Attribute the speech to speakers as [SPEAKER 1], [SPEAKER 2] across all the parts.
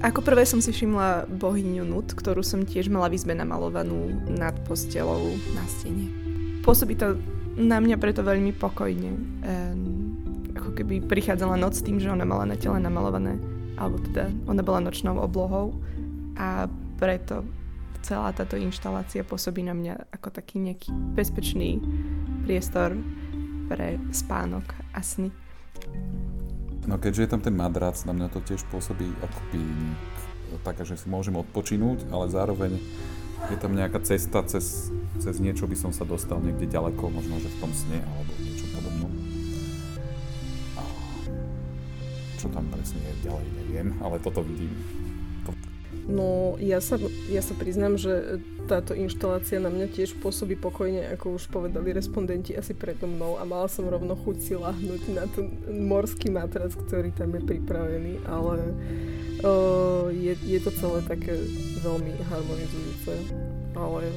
[SPEAKER 1] Ako prvé som si všimla bohyňu Nut, ktorú som tiež mala v izbe namalovanú nad postelou na stene. Pôsobí to na mňa preto veľmi pokojne. Um, ako keby prichádzala noc tým, že ona mala na tele namalované, alebo teda ona bola nočnou oblohou a preto celá táto inštalácia pôsobí na mňa ako taký nejaký bezpečný priestor pre spánok a sny.
[SPEAKER 2] No keďže je tam ten madrac, na mňa to tiež pôsobí akoby tak, že si môžem odpočinúť, ale zároveň je tam nejaká cesta cez, cez niečo by som sa dostal niekde ďaleko, možno že v tom sne alebo niečo podobnom. A čo tam presne je ďalej, neviem, ale toto vidím.
[SPEAKER 3] No ja sa, ja sa priznám, že táto inštalácia na mňa tiež pôsobí pokojne, ako už povedali respondenti asi predo mnou a mala som rovno chuť si lahnúť na ten morský matrac, ktorý tam je pripravený, ale uh, je, je to celé také veľmi harmonizujúce. Ale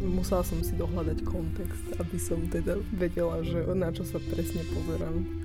[SPEAKER 3] musela som si dohľadať kontext, aby som teda vedela, že na čo sa presne pozerám.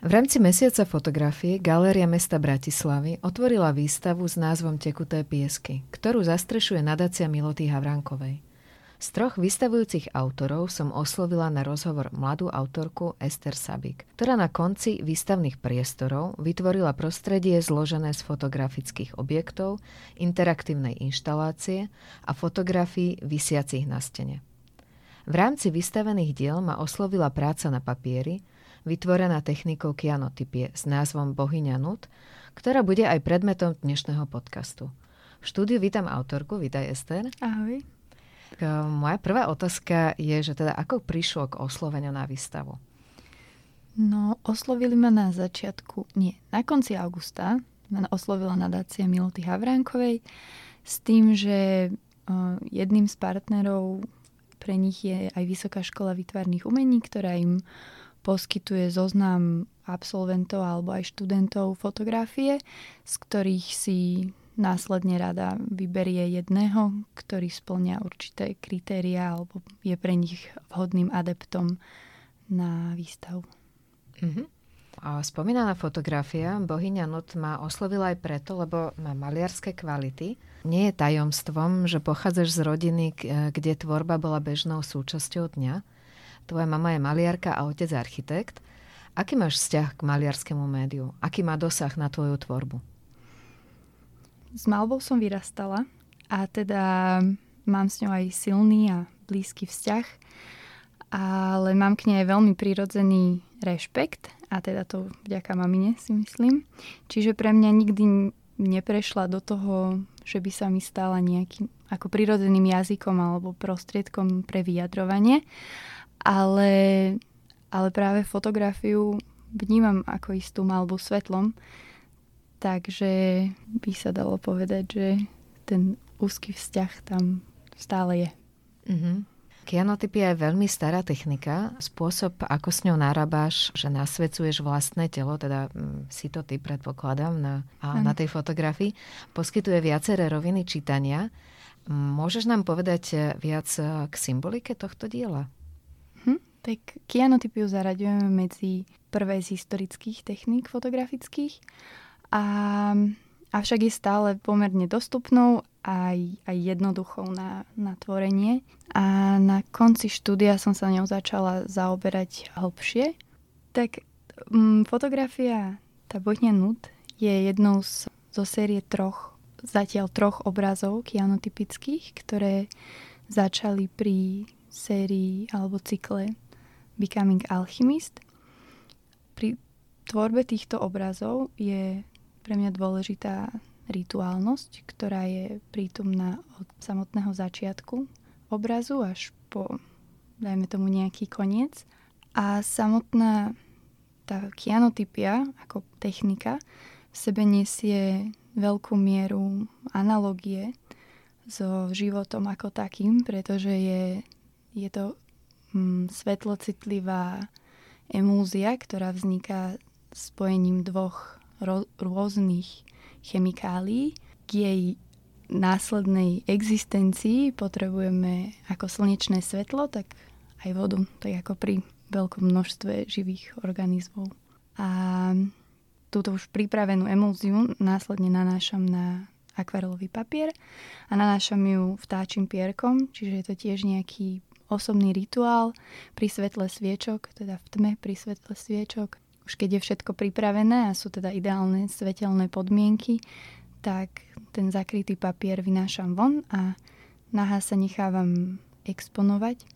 [SPEAKER 4] V rámci mesiaca fotografie Galéria mesta Bratislavy otvorila výstavu s názvom Tekuté piesky, ktorú zastrešuje nadácia Miloty Havrankovej. Z troch vystavujúcich autorov som oslovila na rozhovor mladú autorku Ester Sabik, ktorá na konci výstavných priestorov vytvorila prostredie zložené z fotografických objektov, interaktívnej inštalácie a fotografií vysiacich na stene. V rámci vystavených diel ma oslovila práca na papieri, vytvorená technikou kianotypie s názvom Bohyňa Nut, ktorá bude aj predmetom dnešného podcastu. V štúdiu vítam autorku, vítaj Ester.
[SPEAKER 5] Ahoj.
[SPEAKER 4] Moja prvá otázka je, že teda ako prišlo k osloveniu na výstavu?
[SPEAKER 5] No, oslovili ma na začiatku, nie, na konci augusta ma oslovila nadácia Miloty Havránkovej s tým, že jedným z partnerov pre nich je aj Vysoká škola výtvarných umení, ktorá im poskytuje zoznam absolventov alebo aj študentov fotografie, z ktorých si následne rada vyberie jedného, ktorý splňa určité kritéria alebo je pre nich vhodným adeptom na výstavu.
[SPEAKER 4] Mm-hmm. A spomínaná fotografia Bohyňa Not ma oslovila aj preto, lebo má maliarské kvality. Nie je tajomstvom, že pochádzaš z rodiny, kde tvorba bola bežnou súčasťou dňa. Tvoja mama je maliarka a otec architekt. Aký máš vzťah k maliarskému médiu? Aký má dosah na tvoju tvorbu?
[SPEAKER 5] S malbou som vyrastala a teda mám s ňou aj silný a blízky vzťah, ale mám k nej veľmi prirodzený rešpekt a teda to vďaka mamine si myslím. Čiže pre mňa nikdy neprešla do toho, že by sa mi stala nejakým ako prirodzeným jazykom alebo prostriedkom pre vyjadrovanie ale, ale práve fotografiu vnímam ako istú malbu svetlom, takže by sa dalo povedať, že ten úzky vzťah tam stále je.
[SPEAKER 4] Mm-hmm. Kianotypia je veľmi stará technika. Spôsob, ako s ňou narábáš, že nasvedcuješ vlastné telo, teda mm, si to ty predpokladám na, a, na tej fotografii, poskytuje viaceré roviny čítania. Môžeš nám povedať eh, viac eh, k symbolike tohto diela?
[SPEAKER 5] Tak kianotypiu zaraďujeme medzi prvé z historických techník fotografických, a, avšak je stále pomerne dostupnou aj, aj jednoduchou na, na tvorenie. A na konci štúdia som sa ňou začala zaoberať hlbšie. Tak m, mm, fotografia, tá Bojňa Nud, je jednou z, zo série troch, zatiaľ troch obrazov kianotypických, ktoré začali pri sérii alebo cykle Becoming Alchemist. Pri tvorbe týchto obrazov je pre mňa dôležitá rituálnosť, ktorá je prítomná od samotného začiatku obrazu až po, dajme tomu, nejaký koniec. A samotná tá kianotypia ako technika v sebe nesie veľkú mieru analogie so životom ako takým, pretože je, je to mm, svetlocitlivá emúzia, ktorá vzniká spojením dvoch ro- rôznych chemikálií. K jej následnej existencii potrebujeme ako slnečné svetlo, tak aj vodu, tak ako pri veľkom množstve živých organizmov. A túto už pripravenú emulziu následne nanášam na akvarelový papier a nanášam ju vtáčim pierkom, čiže je to tiež nejaký osobný rituál pri svetle sviečok, teda v tme pri svetle sviečok. Už keď je všetko pripravené a sú teda ideálne svetelné podmienky, tak ten zakrytý papier vynášam von a nahá sa nechávam exponovať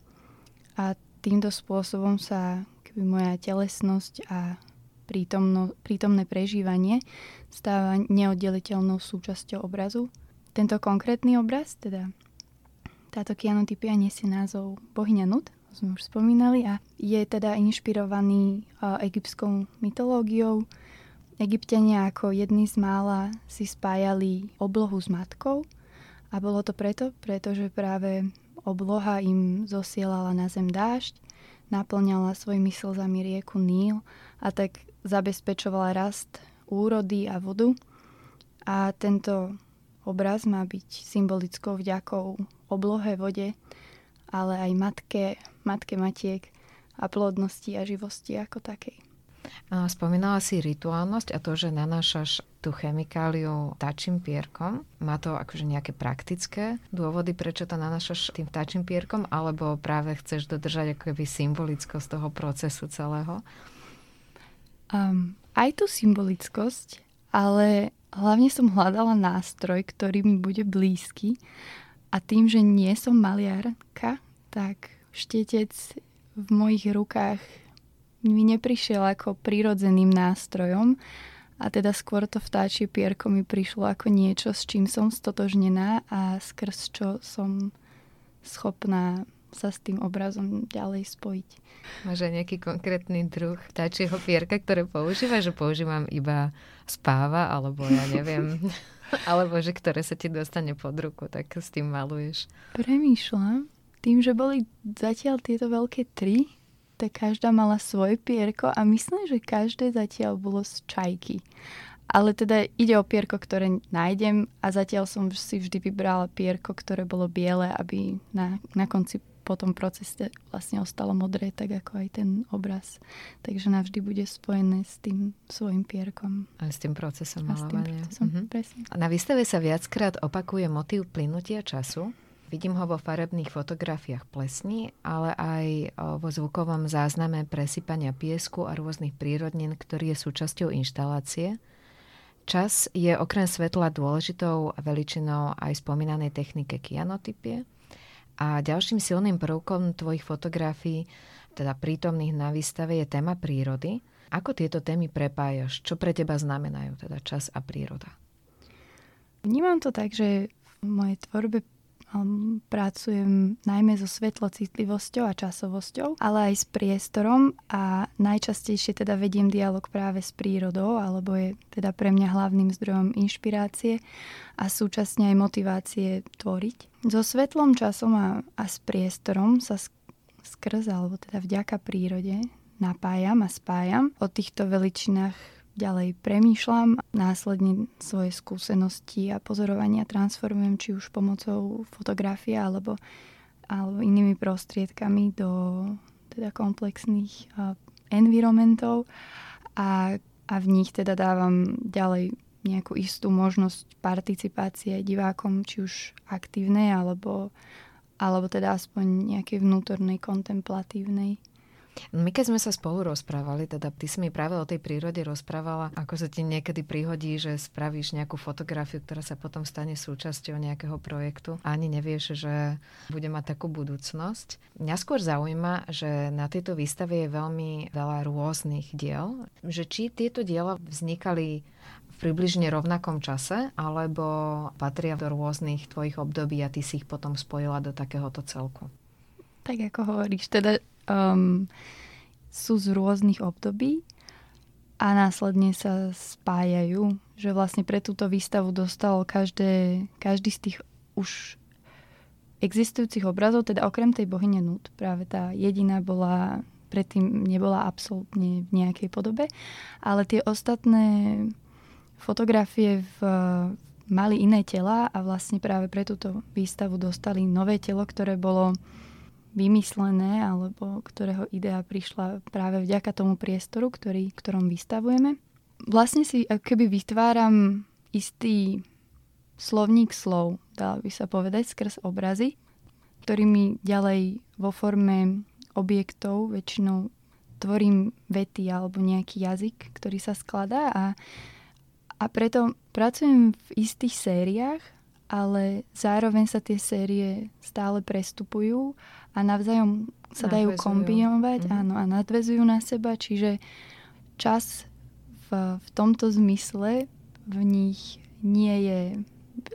[SPEAKER 5] a týmto spôsobom sa keby moja telesnosť a prítomno, prítomné prežívanie stáva neoddeliteľnou súčasťou obrazu. Tento konkrétny obraz, teda táto kianotypia nesie názov Bohyňa Nut, sme už spomínali, a je teda inšpirovaný egyptskou mytológiou. Egyptiania ako jedni z mála si spájali oblohu s matkou a bolo to preto, pretože práve obloha im zosielala na zem dážď, naplňala svojimi slzami rieku Níl a tak zabezpečovala rast úrody a vodu. A tento obraz má byť symbolickou vďakou oblohe, vode, ale aj matke, matke matiek a plodnosti a živosti ako takej.
[SPEAKER 4] Spomínala si rituálnosť a to, že nanášaš tú chemikáliu tačím pierkom. Má to akože nejaké praktické dôvody, prečo to nanášaš tým tačím pierkom, alebo práve chceš dodržať ako keby symbolickosť toho procesu celého?
[SPEAKER 5] Um, aj tú symbolickosť, ale hlavne som hľadala nástroj, ktorý mi bude blízky. A tým, že nie som maliarka, tak štetec v mojich rukách mi neprišiel ako prirodzeným nástrojom. A teda skôr to vtáčie pierko mi prišlo ako niečo, s čím som stotožnená a skrz čo som schopná sa s tým obrazom ďalej spojiť.
[SPEAKER 4] Máš aj nejaký konkrétny druh vtáčieho pierka, ktoré používaš, že používam iba spáva, alebo ja neviem, Alebo že ktoré sa ti dostane pod ruku, tak s tým maluješ.
[SPEAKER 5] Premýšľam. Tým, že boli zatiaľ tieto veľké tri, tak každá mala svoje pierko a myslím, že každé zatiaľ bolo z čajky. Ale teda ide o pierko, ktoré nájdem a zatiaľ som si vždy vybrala pierko, ktoré bolo biele, aby na, na konci po tom procese vlastne ostalo modré, tak ako aj ten obraz. Takže navždy bude spojené s tým svojim pierkom.
[SPEAKER 4] A s tým procesom malovania.
[SPEAKER 5] Mhm. presne.
[SPEAKER 4] Na výstave sa viackrát opakuje motív plynutia času. Vidím ho vo farebných fotografiách plesní, ale aj vo zvukovom zázname presypania piesku a rôznych prírodnín, ktorý je súčasťou inštalácie. Čas je okrem svetla dôležitou veličinou aj spomínanej technike kianotypie. A ďalším silným prvkom tvojich fotografií, teda prítomných na výstave, je téma prírody. Ako tieto témy prepájaš? Čo pre teba znamenajú teda čas a príroda?
[SPEAKER 5] Vnímam to tak, že v mojej tvorbe um, pracujem najmä so svetlocitlivosťou a časovosťou, ale aj s priestorom a najčastejšie teda vediem dialog práve s prírodou, alebo je teda pre mňa hlavným zdrojom inšpirácie a súčasne aj motivácie tvoriť. So svetlom, časom a, a s priestorom sa skrz, alebo teda vďaka prírode napájam a spájam. O týchto veličinách ďalej premýšľam, následne svoje skúsenosti a pozorovania transformujem či už pomocou fotografie alebo, alebo inými prostriedkami do teda komplexných uh, environmentov a, a v nich teda dávam ďalej nejakú istú možnosť participácie divákom, či už aktívnej alebo, alebo teda aspoň nejakej vnútornej kontemplatívnej.
[SPEAKER 4] My keď sme sa spolu rozprávali, teda ty si mi práve o tej prírode rozprávala, ako sa ti niekedy prihodí, že spravíš nejakú fotografiu, ktorá sa potom stane súčasťou nejakého projektu a ani nevieš, že bude mať takú budúcnosť. Mňa skôr zaujíma, že na tejto výstave je veľmi veľa rôznych diel, že či tieto diela vznikali v približne rovnakom čase, alebo patria do rôznych tvojich období a ty si ich potom spojila do takéhoto celku?
[SPEAKER 5] Tak ako hovoríš, teda um, sú z rôznych období a následne sa spájajú, že vlastne pre túto výstavu dostal každé, každý z tých už existujúcich obrazov, teda okrem tej bohyne Nut, práve tá jediná bola, predtým nebola absolútne v nejakej podobe, ale tie ostatné fotografie v, mali iné tela a vlastne práve pre túto výstavu dostali nové telo, ktoré bolo vymyslené alebo ktorého idea prišla práve vďaka tomu priestoru, ktorý, ktorom vystavujeme. Vlastne si keby vytváram istý slovník slov, dala by sa povedať, skrz obrazy, ktorými ďalej vo forme objektov väčšinou tvorím vety alebo nejaký jazyk, ktorý sa skladá a, a preto pracujem v istých sériách, ale zároveň sa tie série stále prestupujú a navzájom sa dajú kombinovať mm. áno, a nadvezujú na seba, čiže čas v, v tomto zmysle v nich nie je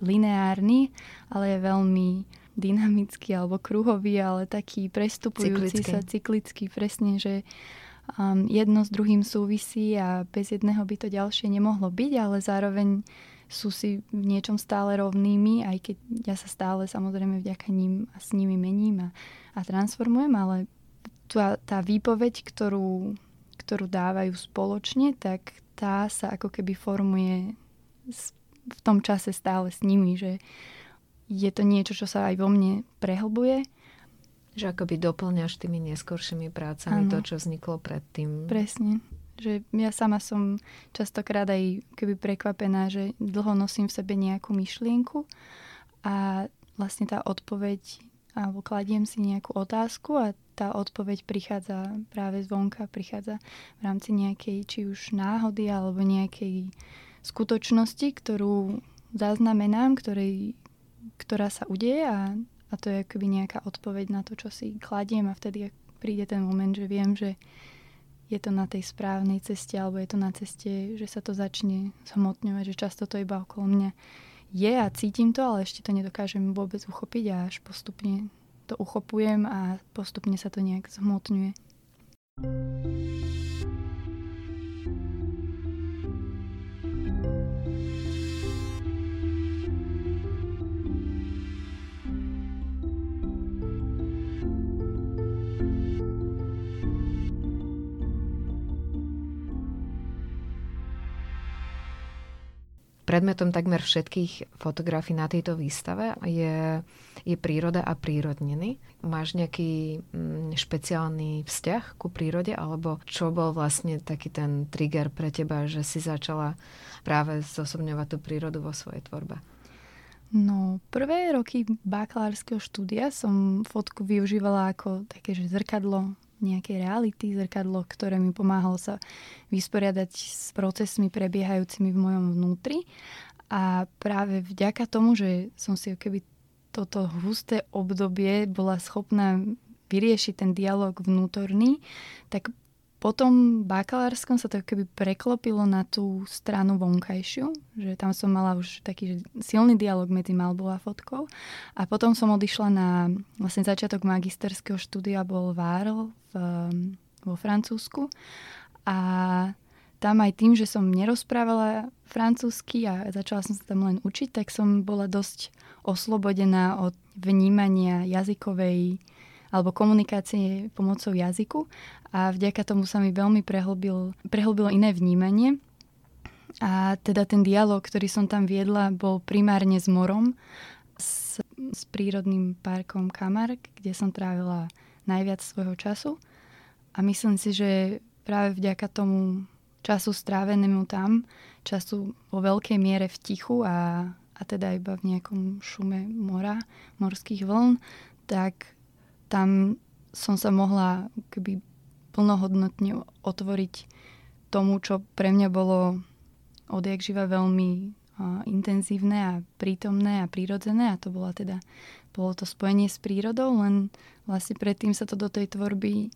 [SPEAKER 5] lineárny, ale je veľmi dynamický alebo kruhový, ale taký prestupujúci cyklický. sa cyklický, presne, že um, jedno s druhým súvisí a bez jedného by to ďalšie nemohlo byť, ale zároveň sú si v niečom stále rovnými, aj keď ja sa stále samozrejme vďaka ním a s nimi mením a, a transformujem, ale tá, tá výpoveď, ktorú, ktorú dávajú spoločne, tak tá sa ako keby formuje v tom čase stále s nimi, že je to niečo, čo sa aj vo mne prehlbuje.
[SPEAKER 4] Že akoby doplňaš tými neskoršími prácami ano. to, čo vzniklo predtým.
[SPEAKER 5] Presne. Že ja sama som častokrát aj keby prekvapená, že dlho nosím v sebe nejakú myšlienku a vlastne tá odpoveď, alebo kladiem si nejakú otázku a tá odpoveď prichádza práve zvonka, prichádza v rámci nejakej či už náhody alebo nejakej skutočnosti, ktorú zaznamenám, ktorej, ktorá sa udeje a, a to je akoby nejaká odpoveď na to, čo si kladiem a vtedy príde ten moment, že viem, že je to na tej správnej ceste alebo je to na ceste, že sa to začne zhmotňovať, že často to iba okolo mňa je a cítim to, ale ešte to nedokážem vôbec uchopiť a až postupne to uchopujem a postupne sa to nejak zhmotňuje.
[SPEAKER 4] Predmetom takmer všetkých fotografií na tejto výstave je, je príroda a prírodniny. Máš nejaký mm, špeciálny vzťah ku prírode, alebo čo bol vlastne taký ten trigger pre teba, že si začala práve zosobňovať tú prírodu vo svojej tvorbe?
[SPEAKER 5] No, prvé roky bakalárskeho štúdia som fotku využívala ako také, že zrkadlo nejakej reality, zrkadlo, ktoré mi pomáhalo sa vysporiadať s procesmi prebiehajúcimi v mojom vnútri. A práve vďaka tomu, že som si keby toto husté obdobie bola schopná vyriešiť ten dialog vnútorný, tak po tom bakalárskom sa to keby preklopilo na tú stranu vonkajšiu, že tam som mala už taký silný dialog medzi malbou a fotkou. A potom som odišla na vlastne začiatok magisterského štúdia bol Várl v, vo Francúzsku. A tam aj tým, že som nerozprávala francúzsky a začala som sa tam len učiť, tak som bola dosť oslobodená od vnímania jazykovej alebo komunikácie pomocou jazyku a vďaka tomu sa mi veľmi prehlbil, prehlbilo iné vnímanie. A teda ten dialog, ktorý som tam viedla, bol primárne s morom, s, s prírodným parkom Kamark, kde som trávila najviac svojho času. A myslím si, že práve vďaka tomu času strávenému tam, času vo veľkej miere v tichu a, a teda iba v nejakom šume mora, morských vln, tak tam som sa mohla keby plnohodnotne otvoriť tomu, čo pre mňa bolo odjak živa veľmi uh, intenzívne a prítomné a prírodzené a to bola teda, bolo to spojenie s prírodou, len vlastne predtým sa to do tej tvorby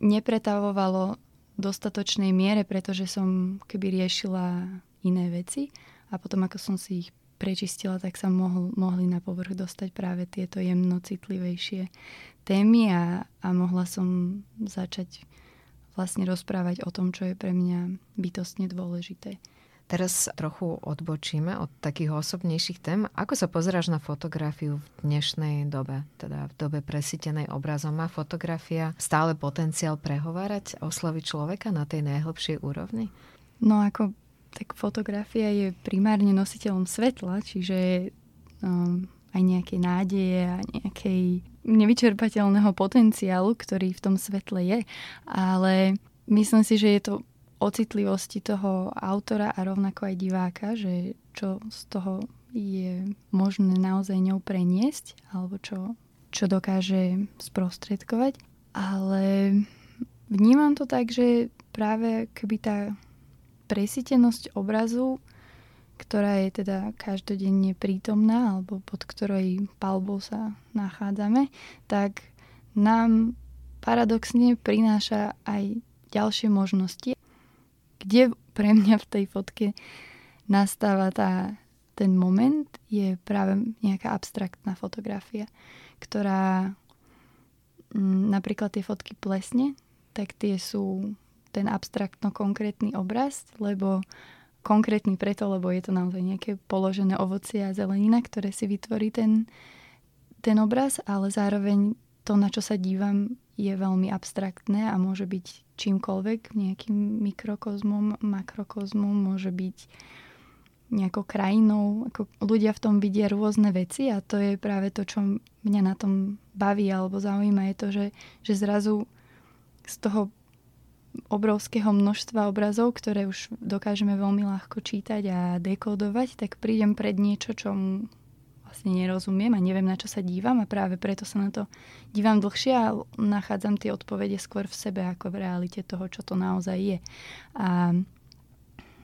[SPEAKER 5] nepretavovalo dostatočnej miere, pretože som keby riešila iné veci a potom ako som si ich prečistila, tak sa mohol, mohli na povrch dostať práve tieto jemno citlivejšie témy a, a mohla som začať vlastne rozprávať o tom, čo je pre mňa bytostne dôležité.
[SPEAKER 4] Teraz trochu odbočíme od takých osobnejších tém. Ako sa pozeráš na fotografiu v dnešnej dobe, teda v dobe presítenej obrazom? Má fotografia stále potenciál prehovárať, osloviť človeka na tej najhlbšej úrovni?
[SPEAKER 5] No ako tak fotografia je primárne nositeľom svetla, čiže um, aj nejakej nádeje a nejakej nevyčerpateľného potenciálu, ktorý v tom svetle je. Ale myslím si, že je to o citlivosti toho autora a rovnako aj diváka, že čo z toho je možné naozaj ňou preniesť alebo čo, čo dokáže sprostredkovať. Ale vnímam to tak, že práve keby tá presítenosť obrazu, ktorá je teda každodenne prítomná alebo pod ktorej palbou sa nachádzame, tak nám paradoxne prináša aj ďalšie možnosti. Kde pre mňa v tej fotke nastáva tá, ten moment, je práve nejaká abstraktná fotografia, ktorá m, mm, napríklad tie fotky plesne, tak tie sú ten abstraktno-konkrétny obraz, lebo konkrétny preto, lebo je to naozaj nejaké položené ovocie a zelenina, ktoré si vytvorí ten, ten obraz, ale zároveň to, na čo sa dívam, je veľmi abstraktné a môže byť čímkoľvek, nejakým mikrokozmom, makrokozmom, môže byť nejakou krajinou. Ako ľudia v tom vidia rôzne veci a to je práve to, čo mňa na tom baví alebo zaujíma, je to, že, že zrazu z toho obrovského množstva obrazov, ktoré už dokážeme veľmi ľahko čítať a dekodovať, tak prídem pred niečo, čo vlastne nerozumiem a neviem, na čo sa dívam a práve preto sa na to dívam dlhšie a nachádzam tie odpovede skôr v sebe ako v realite toho, čo to naozaj je. A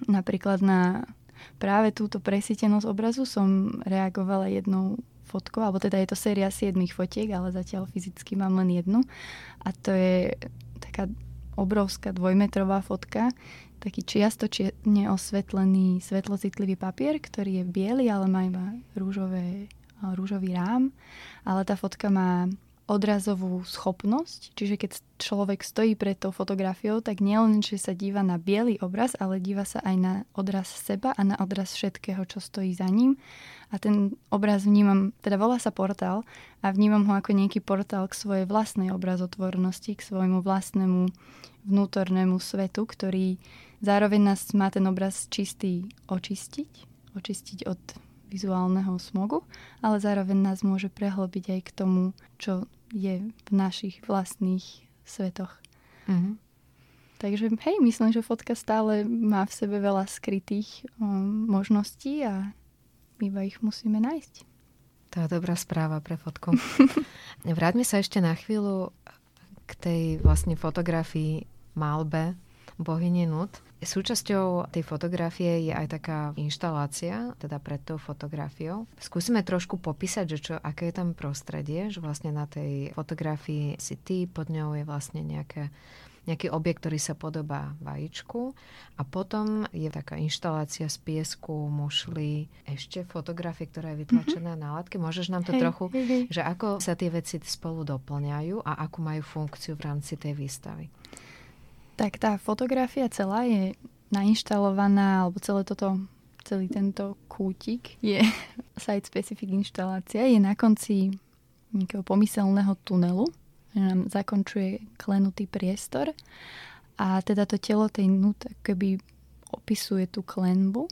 [SPEAKER 5] napríklad na práve túto presítenosť obrazu som reagovala jednou fotkou, alebo teda je to séria 7 fotiek, ale zatiaľ fyzicky mám len jednu. A to je taká obrovská dvojmetrová fotka, taký čiastočne osvetlený svetlocitlivý papier, ktorý je biely, ale má iba rúžové, rúžový rám. Ale tá fotka má odrazovú schopnosť, čiže keď človek stojí pred tou fotografiou, tak nielen, že sa díva na biely obraz, ale díva sa aj na odraz seba a na odraz všetkého, čo stojí za ním. A ten obraz vnímam, teda volá sa portál a vnímam ho ako nejaký portál k svojej vlastnej obrazotvornosti, k svojmu vlastnému vnútornému svetu, ktorý zároveň nás má ten obraz čistý očistiť, očistiť od vizuálneho smogu, ale zároveň nás môže prehlbiť aj k tomu, čo je v našich vlastných svetoch. Mm-hmm. Takže hej, myslím, že fotka stále má v sebe veľa skrytých um, možností a iba ich musíme nájsť.
[SPEAKER 4] To je dobrá správa pre fotku. Vráťme sa ešte na chvíľu k tej vlastne fotografii malbe Bohyne Nut. Súčasťou tej fotografie je aj taká inštalácia, teda pred tou fotografiou. Skúsime trošku popísať, že čo, aké je tam prostredie, že vlastne na tej fotografii si ty, pod ňou je vlastne nejaké nejaký objekt, ktorý sa podobá vajíčku a potom je taká inštalácia z piesku, mušly, ešte fotografie, ktorá je vytlačená mm-hmm. na látke. Môžeš nám to hej, trochu, hej, hej. že ako sa tie veci spolu doplňajú a akú majú funkciu v rámci tej výstavy?
[SPEAKER 5] Tak tá fotografia celá je nainštalovaná, alebo celé toto, celý tento kútik je site-specific inštalácia, je na konci nejakého pomyselného tunelu, že nám zakončuje klenutý priestor. A teda to telo tej nut keby opisuje tú klenbu.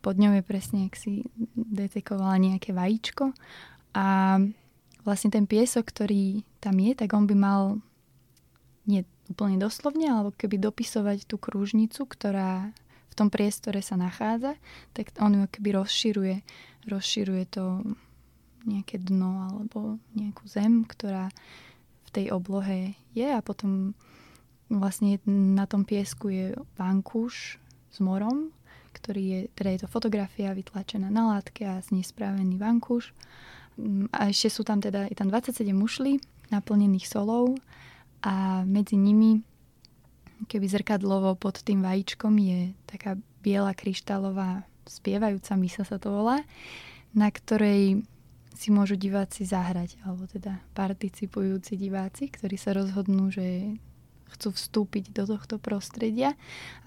[SPEAKER 5] Pod ňou je presne, ak si detekovala nejaké vajíčko. A vlastne ten piesok, ktorý tam je, tak on by mal nie úplne doslovne, alebo keby dopisovať tú krúžnicu, ktorá v tom priestore sa nachádza, tak on ju keby rozširuje. Rozširuje to nejaké dno alebo nejakú zem, ktorá v tej oblohe je a potom vlastne na tom piesku je vankúš s morom, ktorý je, teda je to fotografia vytlačená na látke a z nej vankúš. A ešte sú tam teda, je tam 27 mušlí naplnených solou a medzi nimi, keby zrkadlovo pod tým vajíčkom je taká biela kryštálová spievajúca misa sa to volá, na ktorej si môžu diváci zahrať, alebo teda participujúci diváci, ktorí sa rozhodnú, že chcú vstúpiť do tohto prostredia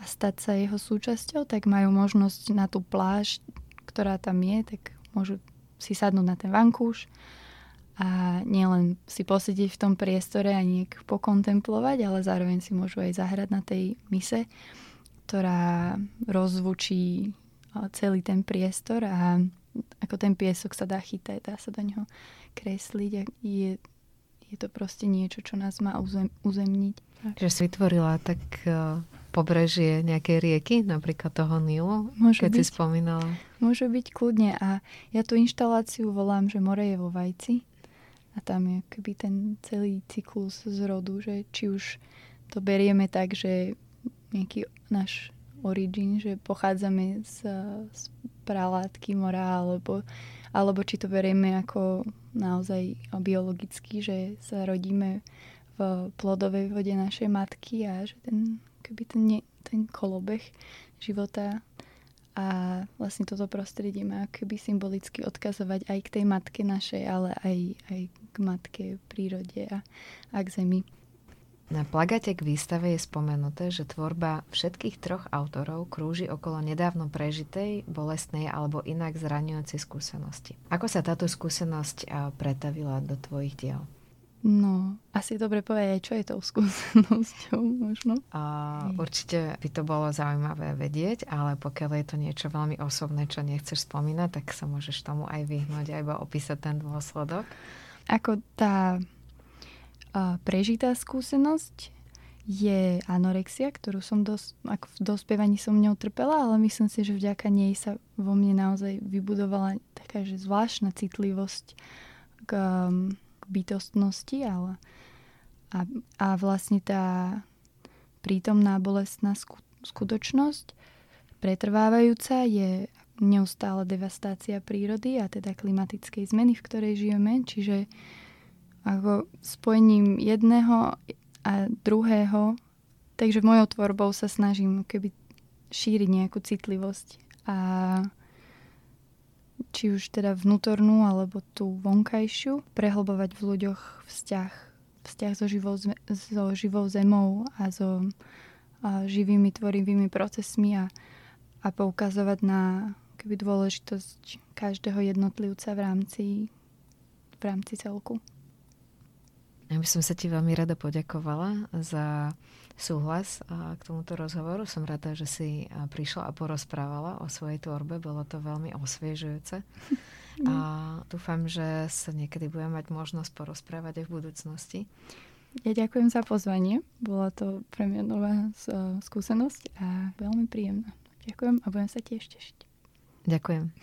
[SPEAKER 5] a stať sa jeho súčasťou, tak majú možnosť na tú pláž, ktorá tam je, tak môžu si sadnúť na ten vankúš a nielen si posediť v tom priestore a niek pokontemplovať, ale zároveň si môžu aj zahrať na tej mise, ktorá rozvučí celý ten priestor a ako ten piesok sa dá chytať, dá sa do neho kresliť a je, je to proste niečo, čo nás má uzem, uzemniť.
[SPEAKER 4] Že si vytvorila tak uh, pobrežie nejakej rieky, napríklad toho Nilu,
[SPEAKER 5] Môže
[SPEAKER 4] keď
[SPEAKER 5] byť.
[SPEAKER 4] si spomínala.
[SPEAKER 5] Môže byť kľudne a ja tú inštaláciu volám, že more je vo vajci a tam je keby ten celý cyklus zrodu, že či už to berieme tak, že nejaký náš origin, že pochádzame z, z pralátky mora, alebo, alebo či to berieme ako naozaj biologicky, že sa rodíme v plodovej vode našej matky a že ten, keby ten, ne, ten kolobeh života a vlastne toto prostredie má keby symbolicky odkazovať aj k tej matke našej, ale aj, aj k matke, prírode a, a k zemi.
[SPEAKER 4] Na plagáte k výstave je spomenuté, že tvorba všetkých troch autorov krúži okolo nedávno prežitej, bolestnej alebo inak zraňujúcej skúsenosti. Ako sa táto skúsenosť pretavila do tvojich diel?
[SPEAKER 5] No, asi dobre povedať, čo je tou skúsenosťou možno.
[SPEAKER 4] A určite by to bolo zaujímavé vedieť, ale pokiaľ je to niečo veľmi osobné, čo nechceš spomínať, tak sa môžeš tomu aj vyhnúť, aj iba opísať ten dôsledok.
[SPEAKER 5] Ako tá a prežitá skúsenosť je anorexia, ktorú som dos- ako v dospievaní som ňou trpela, ale myslím si, že vďaka nej sa vo mne naozaj vybudovala taká, že zvláštna citlivosť k, um, bytostnosti, ale a, a vlastne tá prítomná bolestná sku- skutočnosť pretrvávajúca je neustále devastácia prírody a teda klimatickej zmeny, v ktorej žijeme, čiže ako spojením jedného a druhého. Takže mojou tvorbou sa snažím keby šíriť nejakú citlivosť a či už teda vnútornú alebo tú vonkajšiu, prehlbovať v ľuďoch vzťah, vzťah so živou, so živou zemou a so a živými tvorivými procesmi a, a poukazovať na keby dôležitosť každého jednotlivca v rámci, v rámci celku.
[SPEAKER 4] Ja by som sa ti veľmi rada poďakovala za súhlas k tomuto rozhovoru. Som rada, že si prišla a porozprávala o svojej tvorbe. Bolo to veľmi osviežujúce. A dúfam, že sa niekedy budeme mať možnosť porozprávať aj v budúcnosti.
[SPEAKER 5] Ja ďakujem za pozvanie. Bola to pre mňa nová skúsenosť a veľmi príjemná. Ďakujem a budem sa tiež tešiť.
[SPEAKER 4] Ďakujem.